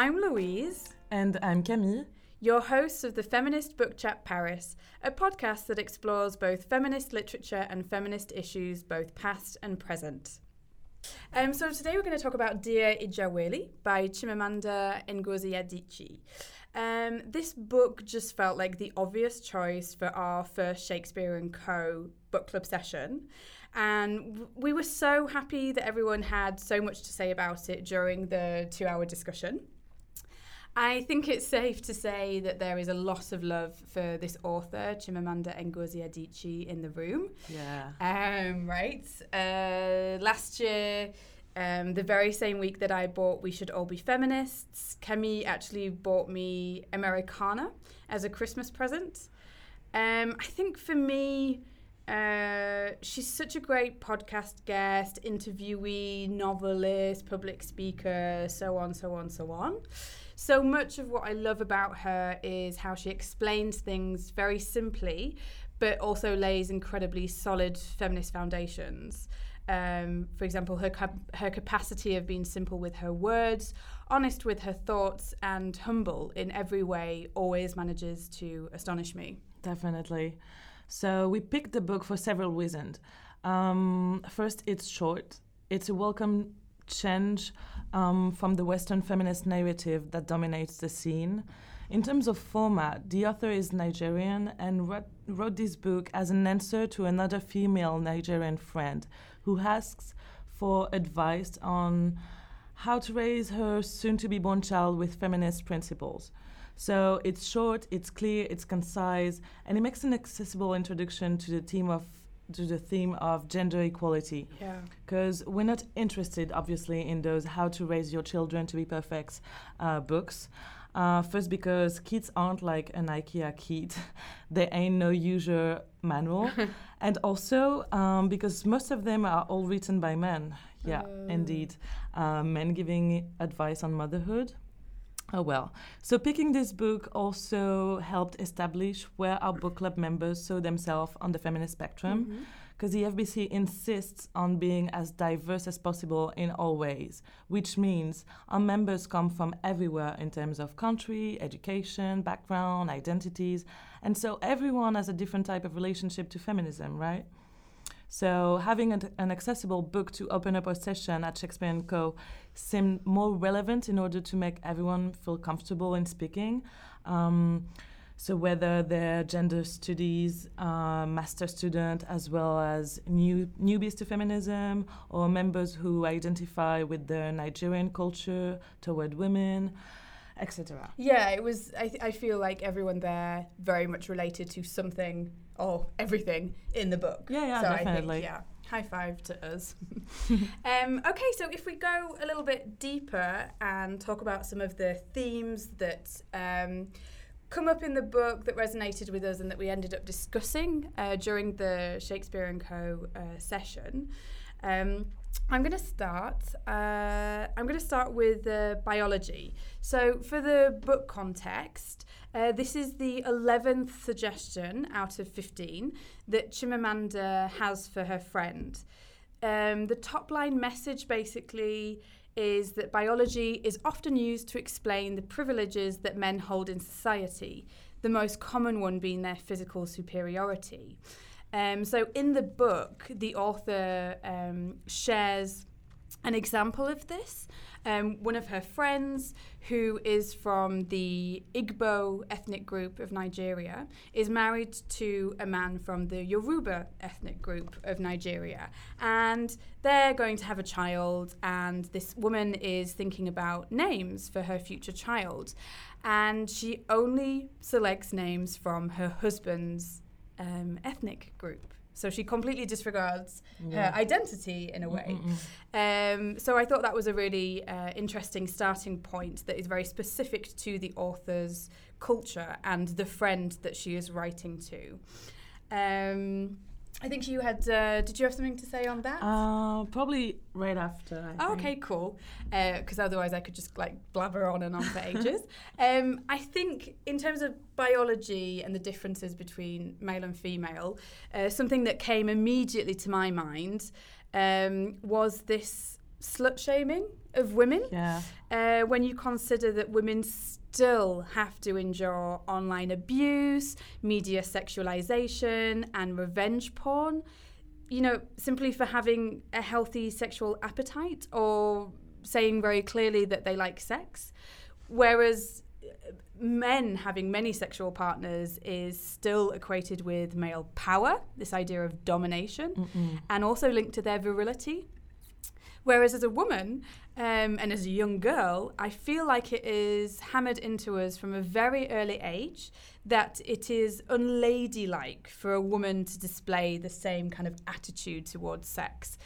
I'm Louise. And I'm Camille. Your hosts of the Feminist Book Chat Paris, a podcast that explores both feminist literature and feminist issues, both past and present. Um, so today we're going to talk about Dear Ijeawele by Chimamanda Ngozi Adichie. Um, this book just felt like the obvious choice for our first Shakespeare and Co. book club session. And we were so happy that everyone had so much to say about it during the two hour discussion. I think it's safe to say that there is a lot of love for this author, Chimamanda Ngozi Adichie, in the room. Yeah. Um, right. Uh, last year, um, the very same week that I bought We Should All Be Feminists, Camille actually bought me Americanah as a Christmas present. Um, I think for me, uh, she's such a great podcast guest, interviewee, novelist, public speaker, so on, so on, so on. So much of what I love about her is how she explains things very simply, but also lays incredibly solid feminist foundations. Um, for example, her cap- her capacity of being simple with her words, honest with her thoughts, and humble in every way always manages to astonish me. Definitely. So we picked the book for several reasons. Um, first, it's short. It's a welcome change um, from the Western feminist narrative that dominates the scene. In terms of format, the author is Nigerian and wrote, wrote this book as an answer to another female Nigerian friend who asks for advice on how to raise her soon to be born child with feminist principles. So it's short, it's clear, it's concise, and it makes an accessible introduction to the theme of to the theme of gender equality. Yeah. Because we're not interested, obviously, in those how to raise your children to be perfect uh, books. Uh, first, because kids aren't like an IKEA kit, there ain't no user manual. and also um, because most of them are all written by men. Yeah, Oh. indeed. Uh, men giving advice on motherhood. Oh well. So picking this book also helped establish where our book club members saw themselves on the feminist spectrum Mm-hmm. because the FBC insists on being as diverse as possible in all ways, which means our members come from everywhere in terms of country, education, background, identities, and so everyone has a different type of relationship to feminism, right? So having an, accessible book to open up a session at Shakespeare & Co. seemed more relevant in order to make everyone feel comfortable in speaking. Um, so whether they're gender studies, uh, master student, as well as new newbies to feminism, or members who identify with the Nigerian culture toward women, etc. Yeah, it was. I, th- I feel like everyone there very much related to something or everything in the book. Yeah, yeah, so definitely. I think, yeah, high five to us. um, okay, so if we go a little bit deeper and talk about some of the themes that. Um, come up in the book that resonated with us and that we ended up discussing uh, during the Shakespeare and Co. Uh, session. Um, I'm going to start. Uh, I'm going to start with uh, biology. So, for the book context, uh, this is the 11th suggestion out of 15 that Chimamanda has for her friend. Um, the top line message basically is that biology is often used to explain the privileges that men hold in society, the most common one being their physical superiority. Um, so, in the book, the author um, shares an example of this. Um, one of her friends, who is from the Igbo ethnic group of Nigeria, is married to a man from the Yoruba ethnic group of Nigeria. And they're going to have a child, and this woman is thinking about names for her future child. And she only selects names from her husband's um, ethnic group. So she completely disregards her identity in a way. Um, so I thought that was a really uh, interesting starting point that is very specific to the author's culture and the friend that she is writing to. Um, I think you had. Uh, did you have something to say on that? Uh, probably right after. I Oh, okay, cool. Because otherwise, I could just like blabber on and on for ages. um, I think in terms of biology and the differences between male and female, uh, something that came immediately to my mind um, was this slut shaming of women. Yeah. Uh, when you consider that women still have to endure online abuse, media sexualization, and revenge porn, you know, simply for having a healthy sexual appetite or saying very clearly that they like sex. Whereas uh, men having many sexual partners is still equated with male power, this idea of domination, Mm-mm. and also linked to their virility. Whereas as a woman um, and as a young girl, I feel like it is hammered into us from a very early age that it is unladylike for a woman to display the same kind of attitude towards sex.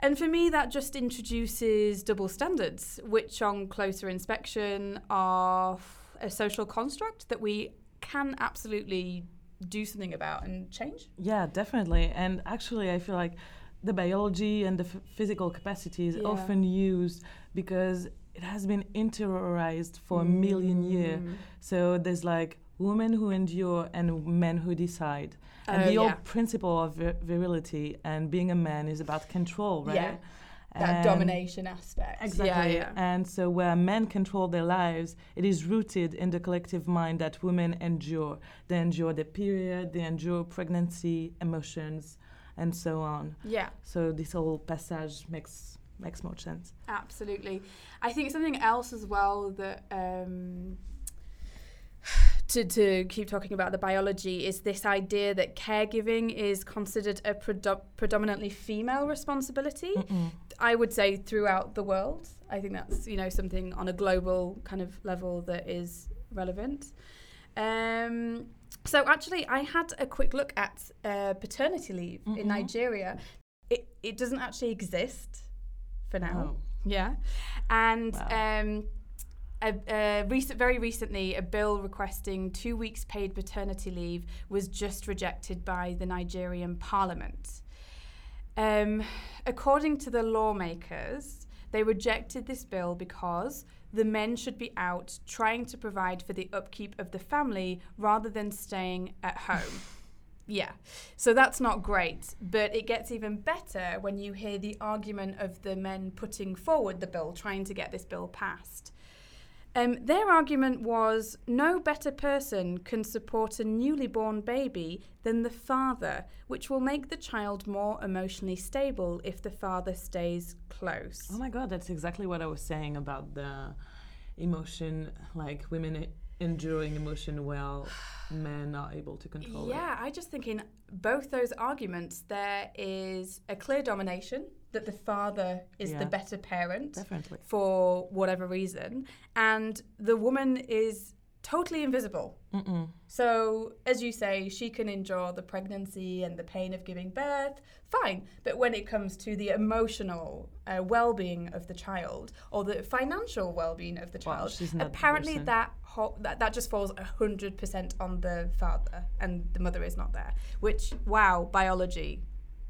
And for me, that just introduces double standards, which on closer inspection are a social construct that we can absolutely do something about and change. Yeah, definitely. And actually, I feel like the biology and the f- physical capacity is Yeah. often used because it has been interiorized for a million years. Mm. So there's like women who endure and men who decide. And Oh, the yeah. old principle of vir- virility and being a man is about control, right? Yeah. That And- domination aspect. Exactly. Yeah, yeah. And so, where men control their lives, it is rooted in the collective mind that women endure. They endure the period, they endure pregnancy, emotions, and so on. Yeah, So, this whole passage makes makes more sense. absolutely. I think something else as well that um, to to keep talking about the biology is this idea that caregiving is considered a predo- predominantly female responsibility. Mm-mm. I would say throughout the world. I think that's you know something on a global kind of level that is relevant. Um, so actually, I had a quick look at uh, paternity leave in Mhm. Nigeria. It it doesn't actually exist for now. Oh. Yeah, and Wow. um, a, a recent, very recently, a bill requesting two weeks paid paternity leave was just rejected by the Nigerian Parliament. Um, according to the lawmakers, they rejected this bill because the men should be out trying to provide for the upkeep of the family rather than staying at home. Yeah, so that's not great, but it gets even better when you hear the argument of the men putting forward the bill, trying to get this bill passed. Um, their argument was no better person can support a newly born baby than the father, which will make the child more emotionally stable if the father stays close. Oh my god, that's exactly what I was saying about the emotion, like women enduring emotion while men are able to control it. Yeah, I just think in both those arguments there is a clear domination that the father is Yeah. the better parent Definitely. for whatever reason, and the woman is totally invisible. Mm-mm. So, as you say, she can endure the pregnancy and the pain of giving birth, fine. But when it comes to the emotional uh, well being of the child or the financial well being of the child, the apparently that, ho- that that just falls 100% on the father and the mother is not there. Which, wow, biology,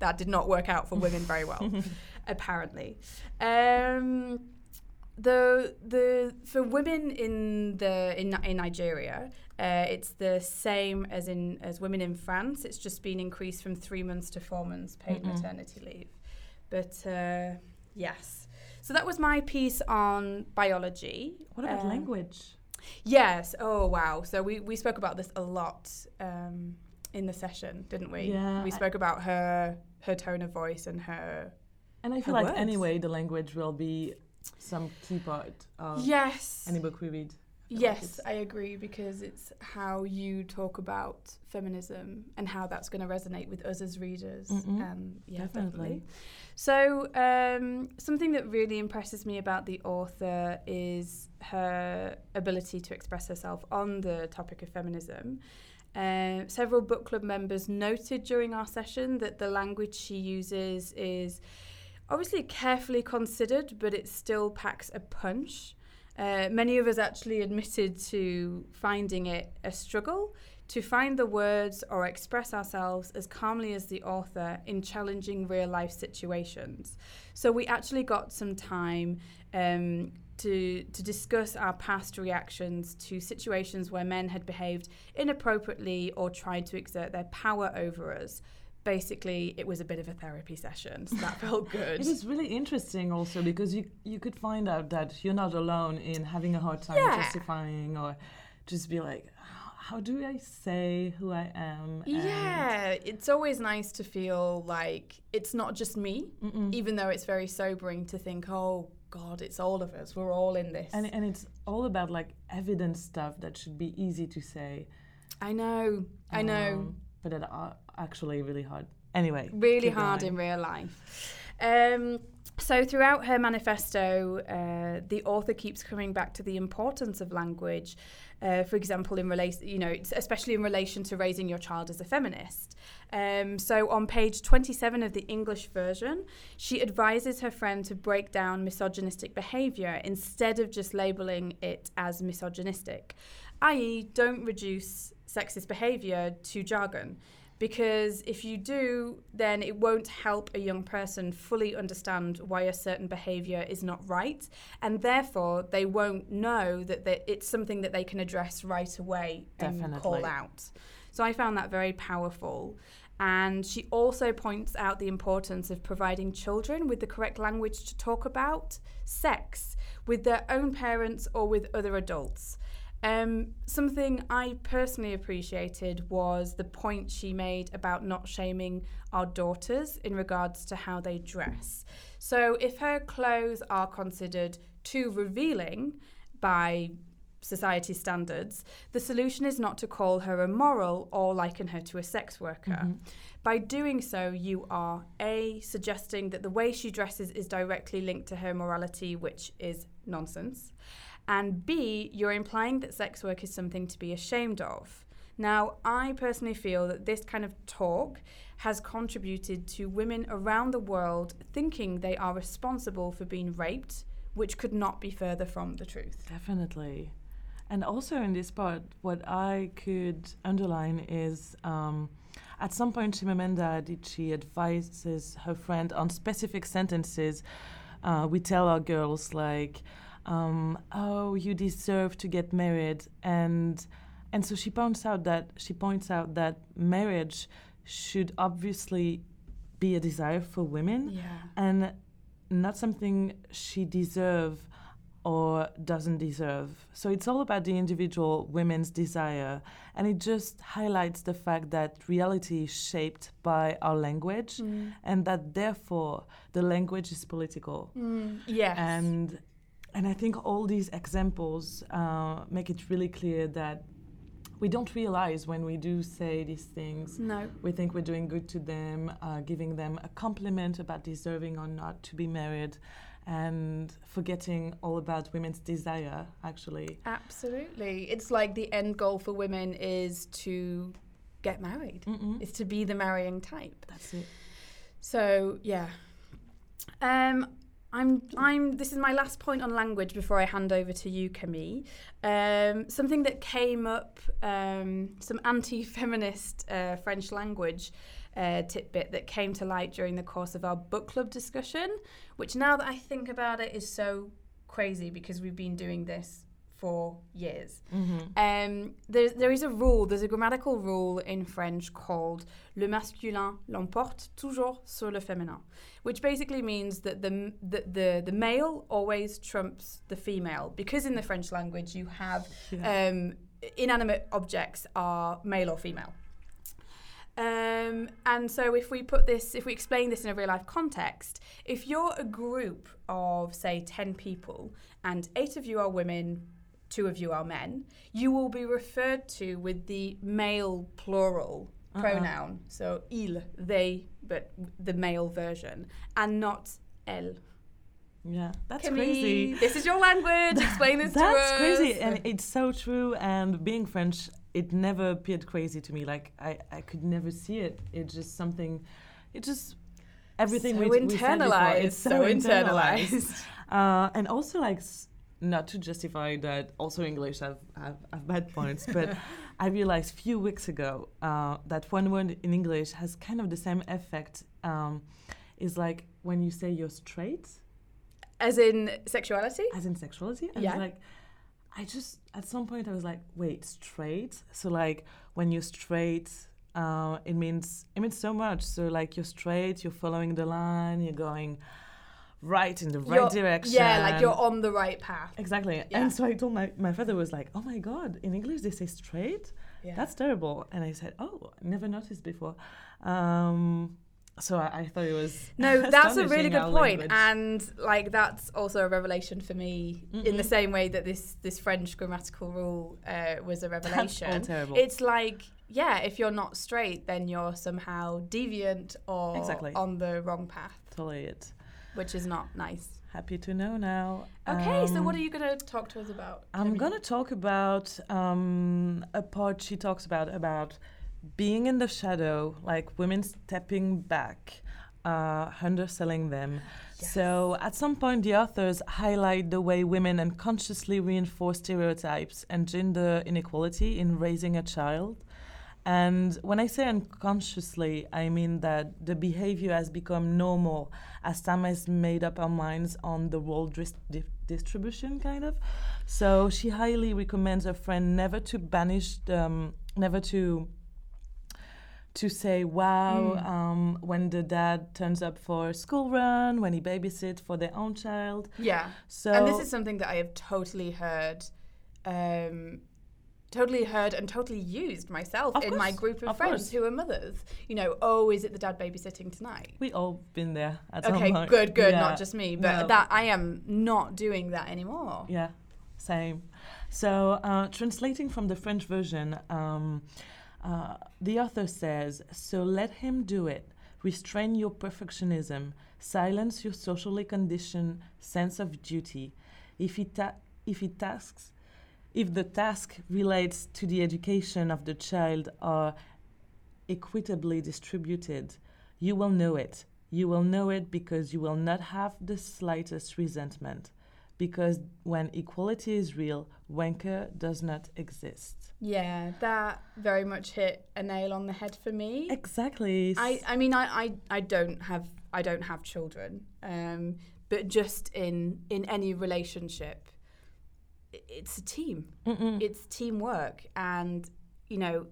that did not work out for women very well, apparently. Um, the the for women in the in in Nigeria, uh, it's the same as in as women in France. It's just been increased from three months to four months paid Mm-mm. maternity leave. But uh, yes, so that was my piece on biology. What about Um, language? Yes. Oh wow. So we we spoke about this a lot um, in the session, didn't we? Yeah, We spoke about her her tone of voice and her. And I feel like words. anyway, the language will be some key part of yes. any book we read. Yes, I agree because it's how you talk about feminism and how that's going to resonate with us as readers. Mhm. Um, yeah, Definitely. definitely. So, um, something that really impresses me about the author is her ability to express herself on the topic of feminism. Uh, several book club members noted during our session that the language she uses is obviously carefully considered, but it still packs a punch. Uh, many of us actually admitted to finding it a struggle to find the words or express ourselves as calmly as the author in challenging real life situations. So we actually got some time um, to to discuss our past reactions to situations where men had behaved inappropriately or tried to exert their power over us. basically it was a bit of a therapy session. So that felt good. It was really interesting also because you you could find out that you're not alone in having a hard time Yeah. justifying or just be like, how do I say who I am? Yeah, it's always nice to feel like it's not just me, Mm-mm. even though it's very sobering to think, oh God, it's all of us. We're all in this. And, and it's all about like evidence stuff that should be easy to say. I know, I know. um, but that are actually really hard. Anyway. really hard going. in real life. Um, so, throughout her manifesto, uh, the author keeps coming back to the importance of language. Uh, for example, in relation, you know, especially in relation to raising your child as a feminist. Um, so, on page 27 of the English version, she advises her friend to break down misogynistic behaviour instead of just labelling it as misogynistic, i.e., don't reduce sexist behaviour to jargon because if you do, then it won't help a young person fully understand why a certain behavior is not right, and therefore they won't know that they- it's something that they can address right away and call out. So I found that very powerful. And she also points out the importance of providing children with the correct language to talk about sex with their own parents or with other adults. Um, something I personally appreciated was the point she made about not shaming our daughters in regards to how they dress. So, if her clothes are considered too revealing by society standards, the solution is not to call her immoral or liken her to a sex worker. By doing so, you are A, suggesting that the way she dresses is directly linked to her morality, which is nonsense. And B, you're implying that sex work is something to be ashamed of. Now, I personally feel that this kind of talk has contributed to women around the world thinking they are responsible for being raped, which could not be further from the truth. Definitely. And also in this part, what I could underline is um, at some point, Chimamanda Adichie advises her friend on specific sentences. Uh, we tell our girls, like, um, oh, you deserve to get married. And, and so she points out that she points out that marriage should obviously be a desire for women Yeah. and not something she deserve or doesn't deserve. So it's all about the individual women's desire and it just highlights the fact that reality is shaped by our language and that therefore the language is political. Yes. And and I think all these examples uh, make it really clear that we don't realize when we do say these things no. we think we're doing good to them, uh, giving them a compliment about deserving or not to be married, and forgetting all about women's desire, actually. Absolutely. It's like the end goal for women is to get married. Mm-mm. Is to be the marrying type. That's it. So yeah. Um I'm I'm this is my last point on language before I hand over to you, Camille. Um, something that came up, um, some anti-feminist uh, French language uh, tidbit that came to light during the course of our book club discussion, which now that I think about it is so crazy because we've been doing this for years. Um, there, there is a rule, there's a grammatical rule in French called le masculin l'emporte toujours sur le féminin, which basically means that the, the, the, the male always trumps the female. Because in the French language you have Yeah. um, inanimate objects are male or female. Um, and so, if we put this, if we explain this in a real life context, if you're a group of, say, 10 people and eight of you are women, two of you are men, you will be referred to with the male plural Uh-uh. pronoun. So, il, they, but the male version, and not elle. Yeah, that's crazy. This is your language. Explain this to us. That's crazy, and it's so true. And being French, it never appeared crazy to me. Like I, I could never see it. It's just something. It just everything so we, we said before, internalized. It's so internalized. Uh, and also like s- not to justify that also English have, have, have bad points, but I realized a few weeks ago uh, that one word in English has kind of the same effect. Um, is like when you say you're straight, As in sexuality? as in sexuality. And Yeah. like I just at some point I was like, wait, straight? So like when you're straight, uh, it means it means so much. So like you're straight, you're following the line, you're going right in the right You're- direction. Yeah, like you're on the right path. Exactly. Yeah. And so I told my, my father was like, Oh my god, in English they say straight? Yeah. That's terrible. And I said, Oh, I never noticed before. Um, so I, I thought it was No, that's a really good point, language- and like that's also a revelation for me. In the same way that this this French grammatical rule uh, was a That's revelation. all terrible. It's like yeah, if you're not straight, then you're somehow deviant or Exactly. on the wrong path, totally it. Which is not nice. Happy to know now. Okay, so Um, what are you going to talk to us about? I'm gonna talk about um, a part she talks about about being in the shadow, like women stepping back, uh, underselling them. So at some point, the authors highlight the way women unconsciously reinforce stereotypes and gender inequality in raising a child. And when I say unconsciously, I mean that the behavior has become normal as time has made up our minds on the role dis- di- distribution, kind of. So she highly recommends her friend never to banish, um, never to to say wow Mm. um, when the dad turns up for a school run, when he babysits for their own child. Yeah, So and this is something that I have totally heard. Um, Totally heard and totally used myself Of in my group of, of friends course. who are mothers. You know, oh, is it the dad babysitting tonight? we all been there at okay, good, good, Yeah. not just me, but No. that I am not doing that anymore. Yeah, same. So, uh, translating from the French version, um, uh, the author says So let him do it. Restrain your perfectionism. Silence your socially conditioned sense of duty. If he, ta- if he tasks, if the task relates to the education of the child are equitably distributed, you will know it. You will know it because you will not have the slightest resentment. Because when equality is real, wanker does not exist. Yeah, that very much hit a nail on the head for me. Exactly. I, I mean, I, I, I don't have I don't have children, um, but just in in any relationship, it's a team. Mm-mm. It's teamwork, and you know,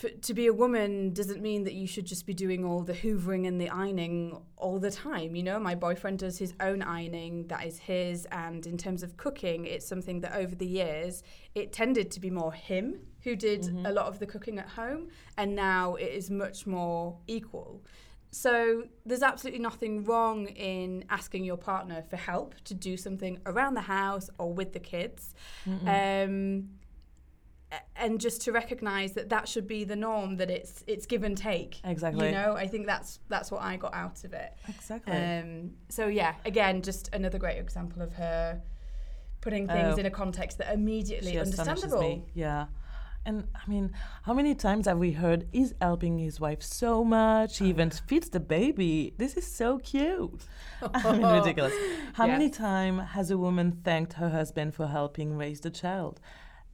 for, to be a woman doesn't mean that you should just be doing all the hoovering and the ironing all the time. You know, my boyfriend does his own ironing, that is his. And in terms of cooking, it's something that over the years, it tended to be more him who did mm-hmm. a lot of the cooking at home. And now it is much more equal. So there's absolutely nothing wrong in asking your partner for help to do something around the house or with the kids. Um, and just to recognize that that should be the norm that it's it's give and take Exactly. you know i think that's that's what i got out of it exactly. um so yeah again just another great example of her putting things Oh. in a context that are immediately understandable. Yeah. And I mean, how many times have we heard he's helping his wife so much? He even feeds the baby. This is so cute. I mean, ridiculous. How many times has a woman thanked her husband for helping raise the child?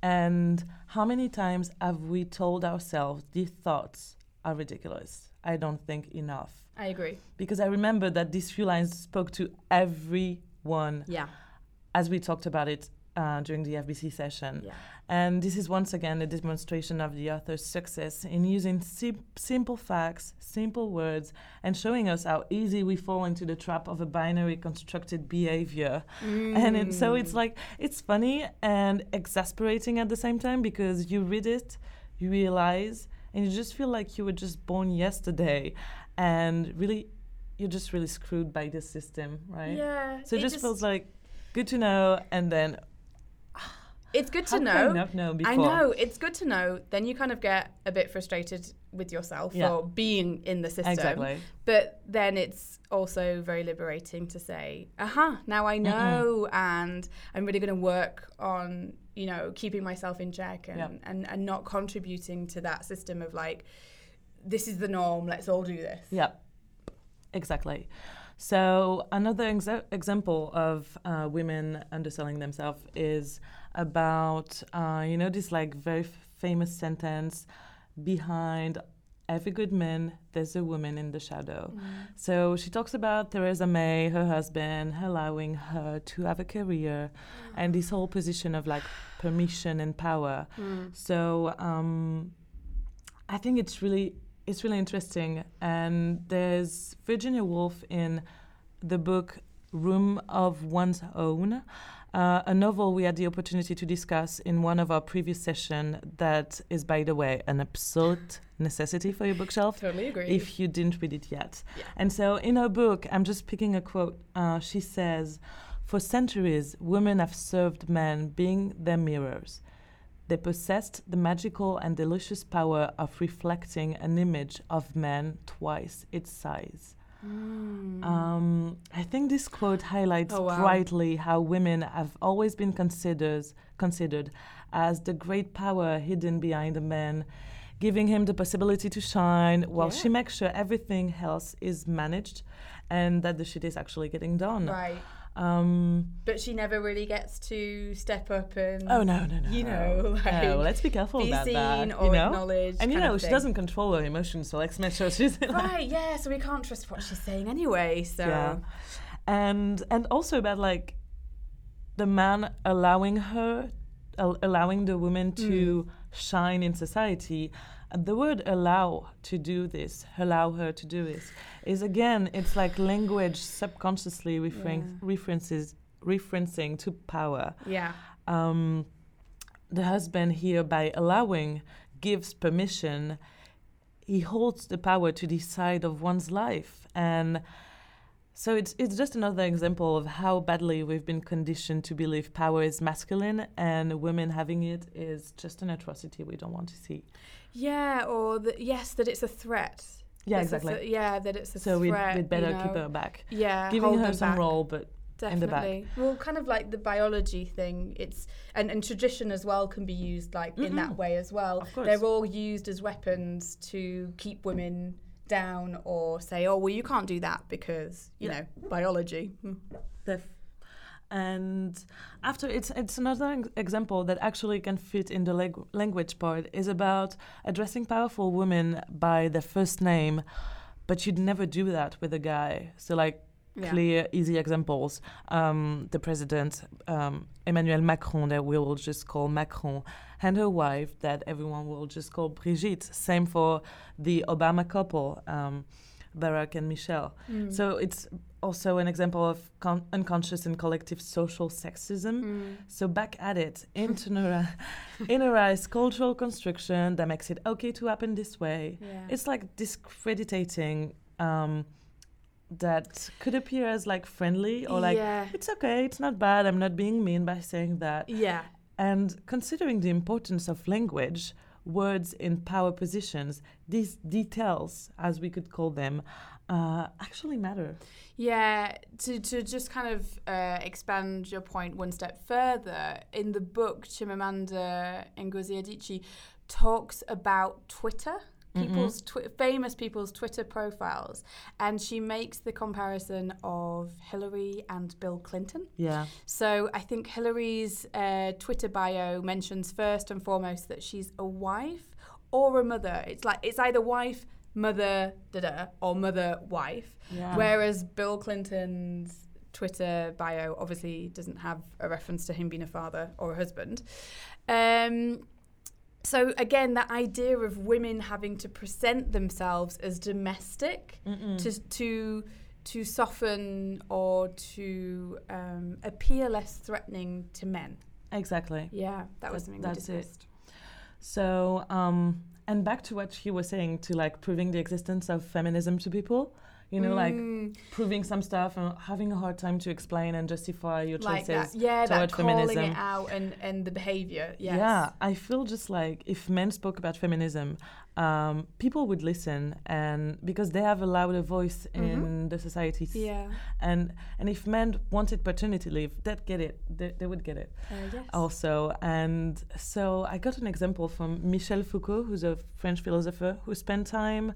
And how many times have we told ourselves these thoughts are ridiculous? I don't think enough. i agree Because I remember that these few lines spoke to everyone yeah as we talked about it uh, during the FBC session. yeah And this is once again a demonstration of the author's success in using sim- simple facts, simple words, and showing us how easy we fall into the trap of a binary constructed behavior. And it, so it's like, it's funny and exasperating at the same time because you read it, you realize, and you just feel like you were just born yesterday. And really, you're just really screwed by the system, right? yeah So it, just, feels like good to know, and then it's good how to did I know not know before? I know it's good to know. Then you kind of get a bit frustrated with yourself Yeah. for being in the system. Exactly. But then it's also very liberating to say, aha, now I know, and I'm really going to work on, you know, keeping myself in check and, Yeah. and, and not contributing to that system of like, this is the norm, let's all do this. Yep. exactly. So another exa- example of uh, women underselling themselves is about uh, you know this like very f- famous sentence behind every good man there's a woman in the shadow. So she talks about Theresa May, her husband, allowing her to have a career, and this whole position of like permission and power. So um, I think it's really it's really interesting. And there's Virginia Woolf in the book Room of One's Own, uh, a novel we had the opportunity to discuss in one of our previous sessions. That is, by the way, an absolute necessity for your bookshelf. Totally agree. If you didn't read it yet. Yeah. And so in her book, I'm just picking a quote. Uh, she says, For centuries, women have served men being their mirrors. They possessed the magical and delicious power of reflecting an image of man twice its size. Mm. Um, I think this quote highlights Oh, wow. brightly how women have always been considered considered as the great power hidden behind a man, giving him the possibility to shine, while she makes sure everything else is managed, and that the shit is actually getting done. right. Um, But she never really gets to step up and oh no, no, no. You know, like, no, let's be careful be about seen that. or you know? acknowledged. And you know, she doesn't control her emotions, so let's make sure she's like, Right, yeah, so we can't trust what she's saying anyway. So Yeah. and and also about like the man allowing her al- allowing the woman to Mm. shine in society the word allow to do this allow her to do this is again it's like language subconsciously referen- Yeah. references referencing to power yeah. um, the husband here by allowing gives permission he holds the power to decide of one's life and so it's it's just another example of how badly we've been conditioned to believe power is masculine and women having it is just an atrocity we don't want to see Yeah, or the, yes, that it's a threat. yeah It's exactly th- yeah, that it's a threat. so we'd, we'd better you keep her back Yeah, giving her some back. role but in the back. Definitely. Well, kind of like the biology thing. It's and, and tradition as well can be used like in that way as well. Of course. They're all used as weapons to keep women down or say, oh well, you can't do that because you Yeah. know biology. Hmm. Def- and after it's it's another example that actually can fit in the leg- language part is about addressing powerful women by their first name but you'd never do that with a guy so like Yeah. clear easy examples um, the president um, emmanuel macron that we will just call macron and her wife that everyone will just call brigitte same for the obama couple um, barack and michelle Mm. so it's also an example of con- unconscious and collective social sexism. Mm. So back at it, interneri- innerized cultural construction that makes it okay to happen this way. Yeah. It's like discrediting um, that could appear as like friendly or like yeah. it's okay, it's not bad. I'm not being mean by saying that. Yeah. And considering the importance of language, words in power positions, these details, as we could call them, uh, actually matter. Yeah, to, to just kind of uh, expand your point one step further, in the book, Chimamanda Ngozi Adichie talks about Twitter, people's twi- famous people's Twitter profiles, and she makes the comparison of Hillary and Bill Clinton. Yeah. So I think Hillary's uh, Twitter bio mentions first and foremost that she's a wife or a mother. It's like it's either wife, mother, da da, or mother, wife. Yeah. Whereas Bill Clinton's Twitter bio obviously doesn't have a reference to him being a father or a husband. Um, so again, that idea of women having to present themselves as domestic Mm-mm. to to to soften or to um, appear less threatening to men. Exactly. Yeah, that was something that's we it. So, um, and back to what he was saying to like proving the existence of feminism to people, you know, like Mm, proving some stuff and having a hard time to explain and justify your like choices. that, yeah, that toward calling it out and and the behavior. Yes. Yeah, I feel just like if men spoke about feminism, um, people would listen, and because they have a louder voice in the society. Mm-hmm. Yeah. And and if men wanted paternity leave, they'd get it. They, they would get it. Uh, yes. also. And so I got an example from Michel Foucault, who's a French philosopher who spent time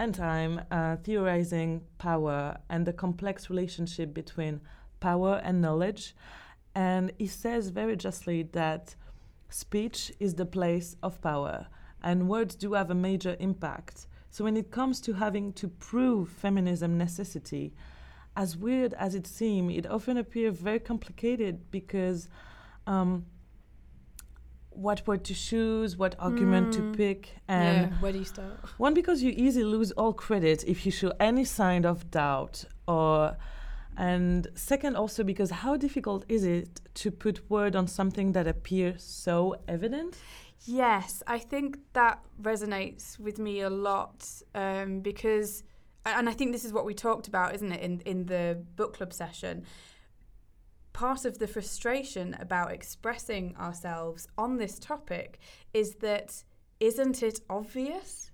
and time uh, theorizing power and the complex relationship between power and knowledge. And he says very justly that speech is the place of power, and words do have a major impact. So when it comes to having to prove feminism necessity, as weird as it seems, it often appears very complicated because um, what word to choose, what argument to Mm. pick, and yeah. Where do you start? one because you easily lose all credit if you show any sign of doubt, or and second also because how difficult is it to put word on something that appears so evident? Yes, I think that resonates with me a lot um, because, and I think this is what we talked about, isn't it, in, in the book club session? Part of the frustration about expressing ourselves on this topic is that isn't it obvious?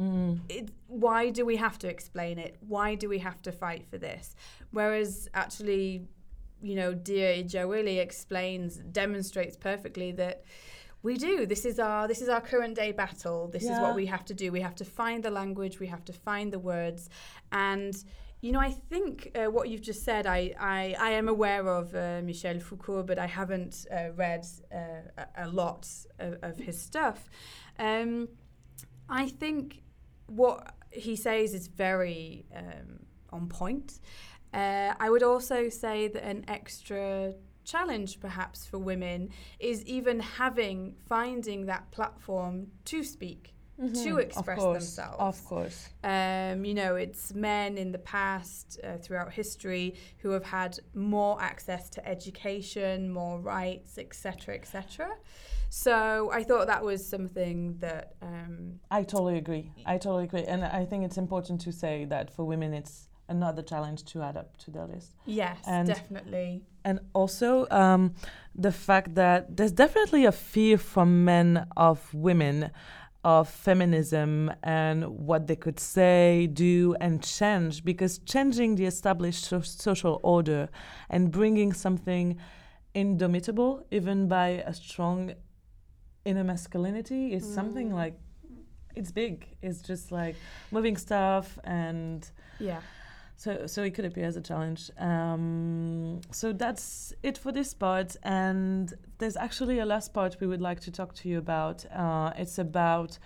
Mm. it, why do we have to explain it? Why do we have to fight for this? Whereas actually, you know, dear Ijeawele explains, demonstrates perfectly that we do. This is our this is our current day battle. This is what we have to do. We have to find the language. We have to find the words, and you know, I think uh, what you've just said, I, I, I am aware of uh, Michel Foucault, but I haven't uh, read uh, a, a lot of, of his stuff. Um, I think what he says is very um, on point. Uh, I would also say that an extra challenge, perhaps, for women is even having, finding that platform to speak, to Mhm. express of course, themselves. Of course. Um, you know, it's men in the past, uh, throughout history, who have had more access to education, more rights, etc., etc. So I thought that was something that. Um, I totally agree. I totally agree. And I think it's important to say that for women, it's another challenge to add up to the list. yes, And- definitely. And also um, the fact that there's definitely a fear from men of women of feminism and what they could say, do, and change because changing the established so- social order and bringing something indomitable, even by a strong inner masculinity, is something Mm. like it's big. It's just like moving stuff and Yeah. So, so it could appear as a challenge. Um, so that's it for this part. And there's actually a last part we would like to talk to you about. Uh, it's about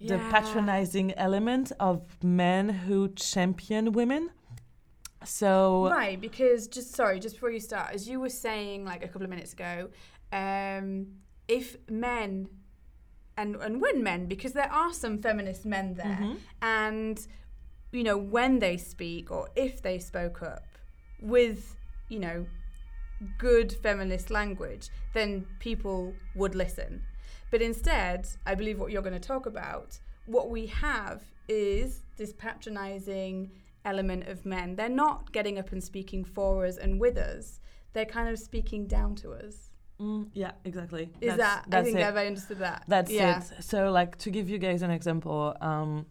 the patronizing element of men who champion women. So, Right, because just sorry, just before you start, as you were saying like a couple of minutes ago, um, if men and and when men, because there are some feminist men there, Mhm. and you know when they speak or if they spoke up with you know good feminist language, then people would listen. But instead, I believe what you're going to talk about, what we have is this patronizing element of men. They're not getting up and speaking for us and with us. They're kind of speaking down to us. Mm, yeah, exactly. Is That's- that? I think it. I've understood that. That's yeah. it. So, like, to give you guys an example, um,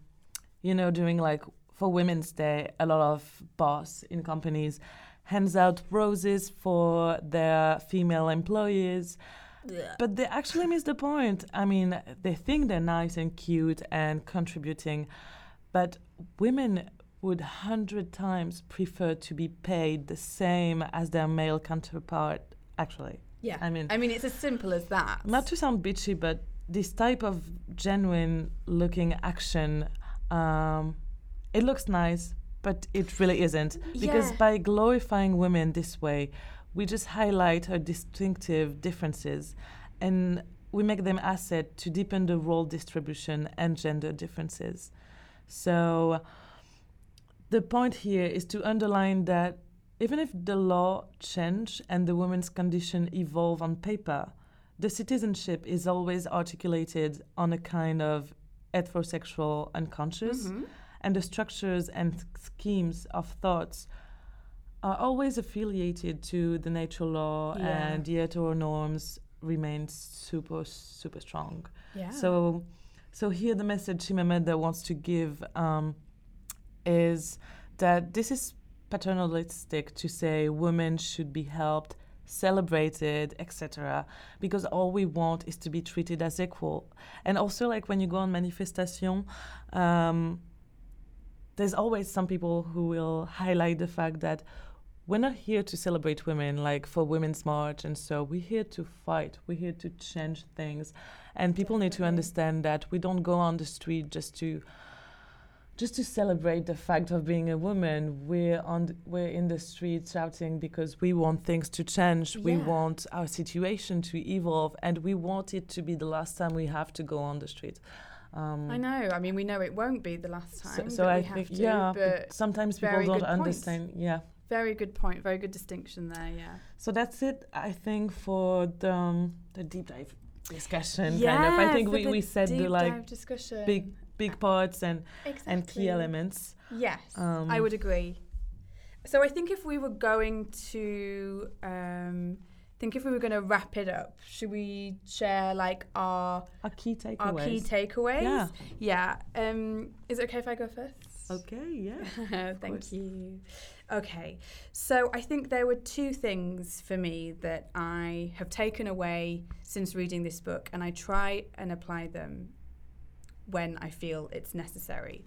you know, doing like for Women's Day, a lot of boss in companies hands out roses for their female employees, but they actually miss the point. I mean, they think they're nice and cute and contributing, but women would hundred times prefer to be paid the same as their male counterpart. Actually, Yeah. I mean, I mean, it's as simple as that. not to sound bitchy, but this type of genuine looking action, um, it looks nice, but it really isn't. Because Yeah. by glorifying women this way, we just highlight our distinctive differences and we make them asset to deepen the role distribution and gender differences. So the point here is to underline that even if the law change and the woman's condition evolve on paper, the citizenship is always articulated on a kind of heterosexual unconscious, Mhm. And the structures and schemes of thoughts are always affiliated to the natural law, Yeah. and yet our norms remain super, super strong. Yeah. So, so here the message Chimamanda wants to give um, is that this is paternalistic to say women should be helped, celebrated, etc. Because all we want is to be treated as equal. And also, like when you go on manifestation, um, there's always some people who will highlight the fact that we're not here to celebrate women like for women's march and so we're here to fight we're here to change things and people need to understand that we don't go on the street just to just to celebrate the fact of being a woman, we're on we're in the street shouting because we want things to change. We want our situation to evolve, and we want it to be the last time we have to go on the street. Um, I know. I mean, we know it won't be the last time. so that I we have think to, yeah, but sometimes people don't good point. understand. Yeah. very good point. Very good distinction there. Yeah. So that's it, I think, for the, um, the deep dive discussion. yeah. kind of. I think we, we said the like discussion. big big parts and exactly. and key elements. Yes, Um, I would agree. So I think if we were going to, um, think if we were going to wrap it up, should we share like our Our key takeaways. our key takeaways? Yeah. Yeah. Um, is it okay if I go first? Okay. Yeah. Thank course. you. Okay, so I think there were two things for me that I have taken away since reading this book, and I try and apply them when I feel it's necessary.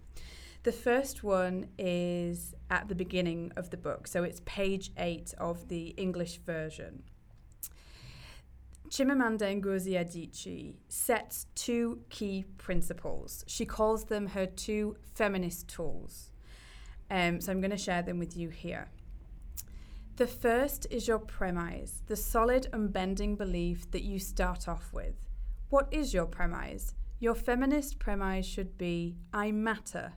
The first one is at the beginning of the book, so it's page eight of the English version. Chimamanda Ngozi Adichie sets two key principles. She calls them her two feminist tools. Um, so I'm going to share them with you here. The first is your premise, the solid, unbending belief that you start off with. What is your premise? Your feminist premise should be I matter.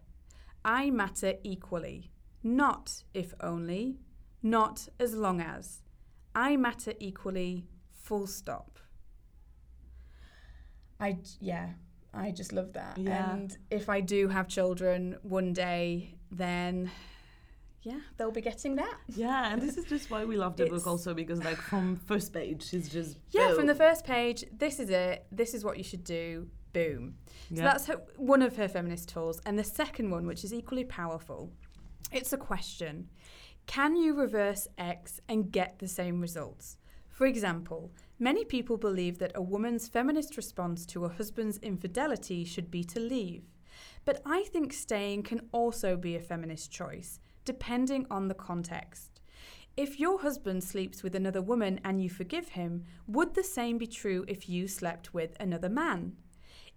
I matter equally. Not if only, not as long as. I matter equally, full stop. I yeah, I just love that. Yeah. And if I do have children one day, then yeah, they'll be getting that. Yeah, and this is just why we love the book also because like from first page she's just Yeah, from the first page, this is it. This is what you should do. Boom. So Yeah. that's her, one of her feminist tools. And the second one, which is equally powerful, it's a question Can you reverse X and get the same results? For example, many people believe that a woman's feminist response to a husband's infidelity should be to leave. But I think staying can also be a feminist choice, depending on the context. If your husband sleeps with another woman and you forgive him, would the same be true if you slept with another man?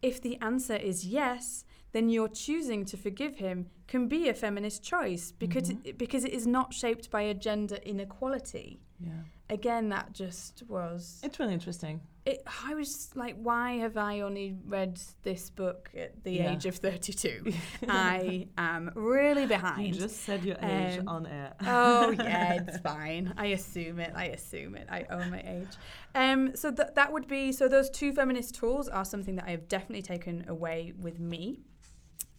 If the answer is yes, then your choosing to forgive him can be a feminist choice because mm-hmm. it, because it is not shaped by a gender inequality. yeah. Again, that just was. It's really interesting. It, I was like, why have I only read this book at the Yeah. age of 32? I am really behind. You just said your age Um, on air. oh yeah, it's fine. I assume it. I assume it. I own my age. Um, so that that would be so. Those two feminist tools are something that I have definitely taken away with me.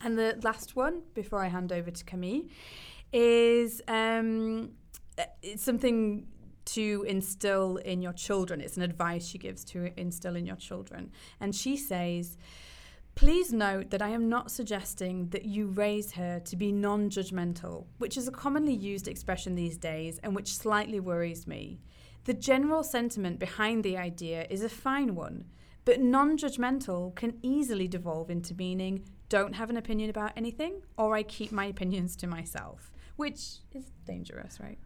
And the last one, before I hand over to Camille, is um, uh, it's something to instill in your children. It's an advice she gives to instill in your children, and she says. Please note that I am not suggesting that you raise her to be non judgmental, which is a commonly used expression these days and which slightly worries me. The general sentiment behind the idea is a fine one, but non judgmental can easily devolve into meaning don't have an opinion about anything or I keep my opinions to myself, which is dangerous, right?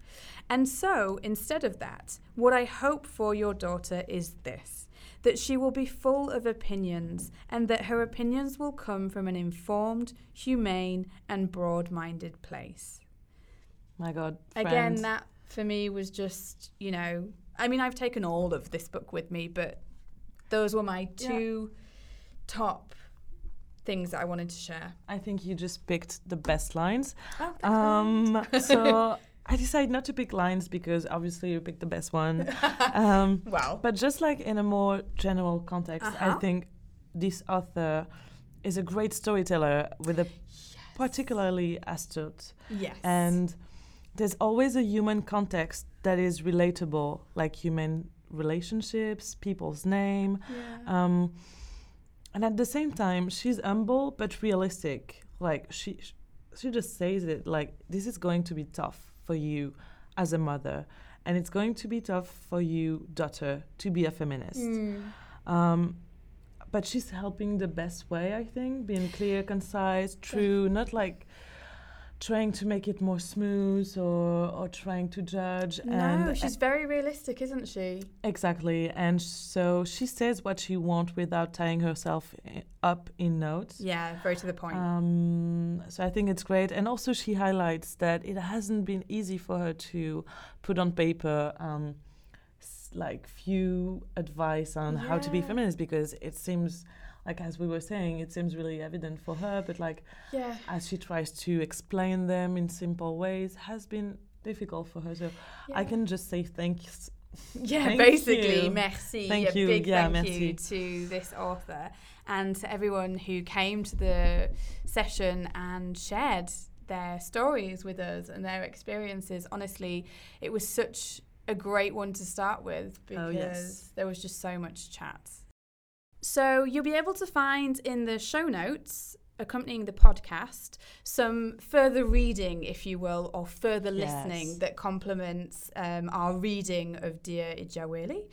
And so, instead of that, what I hope for your daughter is this that she will be full of opinions and that her opinions will come from an informed, humane, and broad minded place. My God. Again, that for me was just, you know, I mean, I've taken all of this book with me, but those were my Yeah. two top things that I wanted to share. I think you just picked the best lines. Oh, Um, so I decided not to pick lines because obviously you picked the best one. Um, well, but just like in a more general context, I Uh-huh. think this author is a great storyteller with a particularly astute yes. and there's always a human context that is relatable, like human relationships, people's name, yeah. um, and at the same time, she's humble but realistic. Like she, she just says it like this is going to be tough for you as a mother, and it's going to be tough for you, daughter, to be a feminist. Mm. Um, but she's helping the best way, I think, being clear, concise, true, not like trying to make it more smooth or or trying to judge No, and she's very realistic, isn't she? exactly and so she says what she wants without tying herself up in notes Yeah, very to the point. um, so I think it's great, and also she highlights that it hasn't been easy for her to put on paper um, like few advice on how to be feminist because it seems like as we were saying, it seems really evident for her, but like yeah. as she tries to explain them in simple ways, has been difficult for her. So I can just say thanks. Yeah, Thank basically, you. merci. Thank a you. big Yeah, thank merci. you to this author and to everyone who came to the session and shared their stories with us and their experiences. Honestly, it was such a great one to start with because Oh, yes. there was just so much chat. So you'll be able to find in the show notes accompanying the podcast some further reading, if you will, or further listening that complements um, our reading of Dear Ijeawele.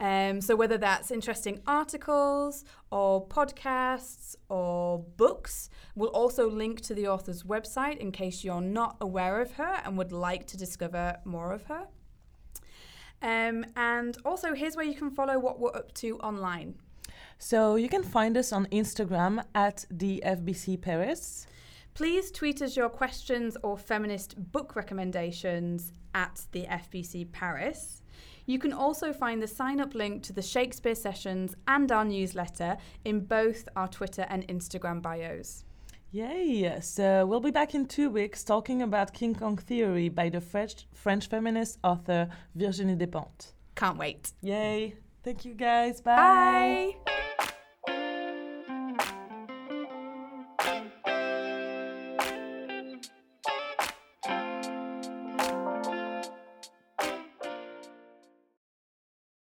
Um, so whether that's interesting articles or podcasts or books, we'll also link to the author's website in case you're not aware of her and would like to discover more of her. Um, and also, here's where you can follow what we're up to online. So you can find us on Instagram at the FBC Paris. Please tweet us your questions or feminist book recommendations at the FBC Paris. You can also find the sign up link to the Shakespeare sessions and our newsletter in both our Twitter and Instagram bios. Yay! So we'll be back in two weeks talking about King Kong Theory by the French, French feminist author Virginie Despentes. Can't wait. Yay! Thank you guys. Bye. Bye.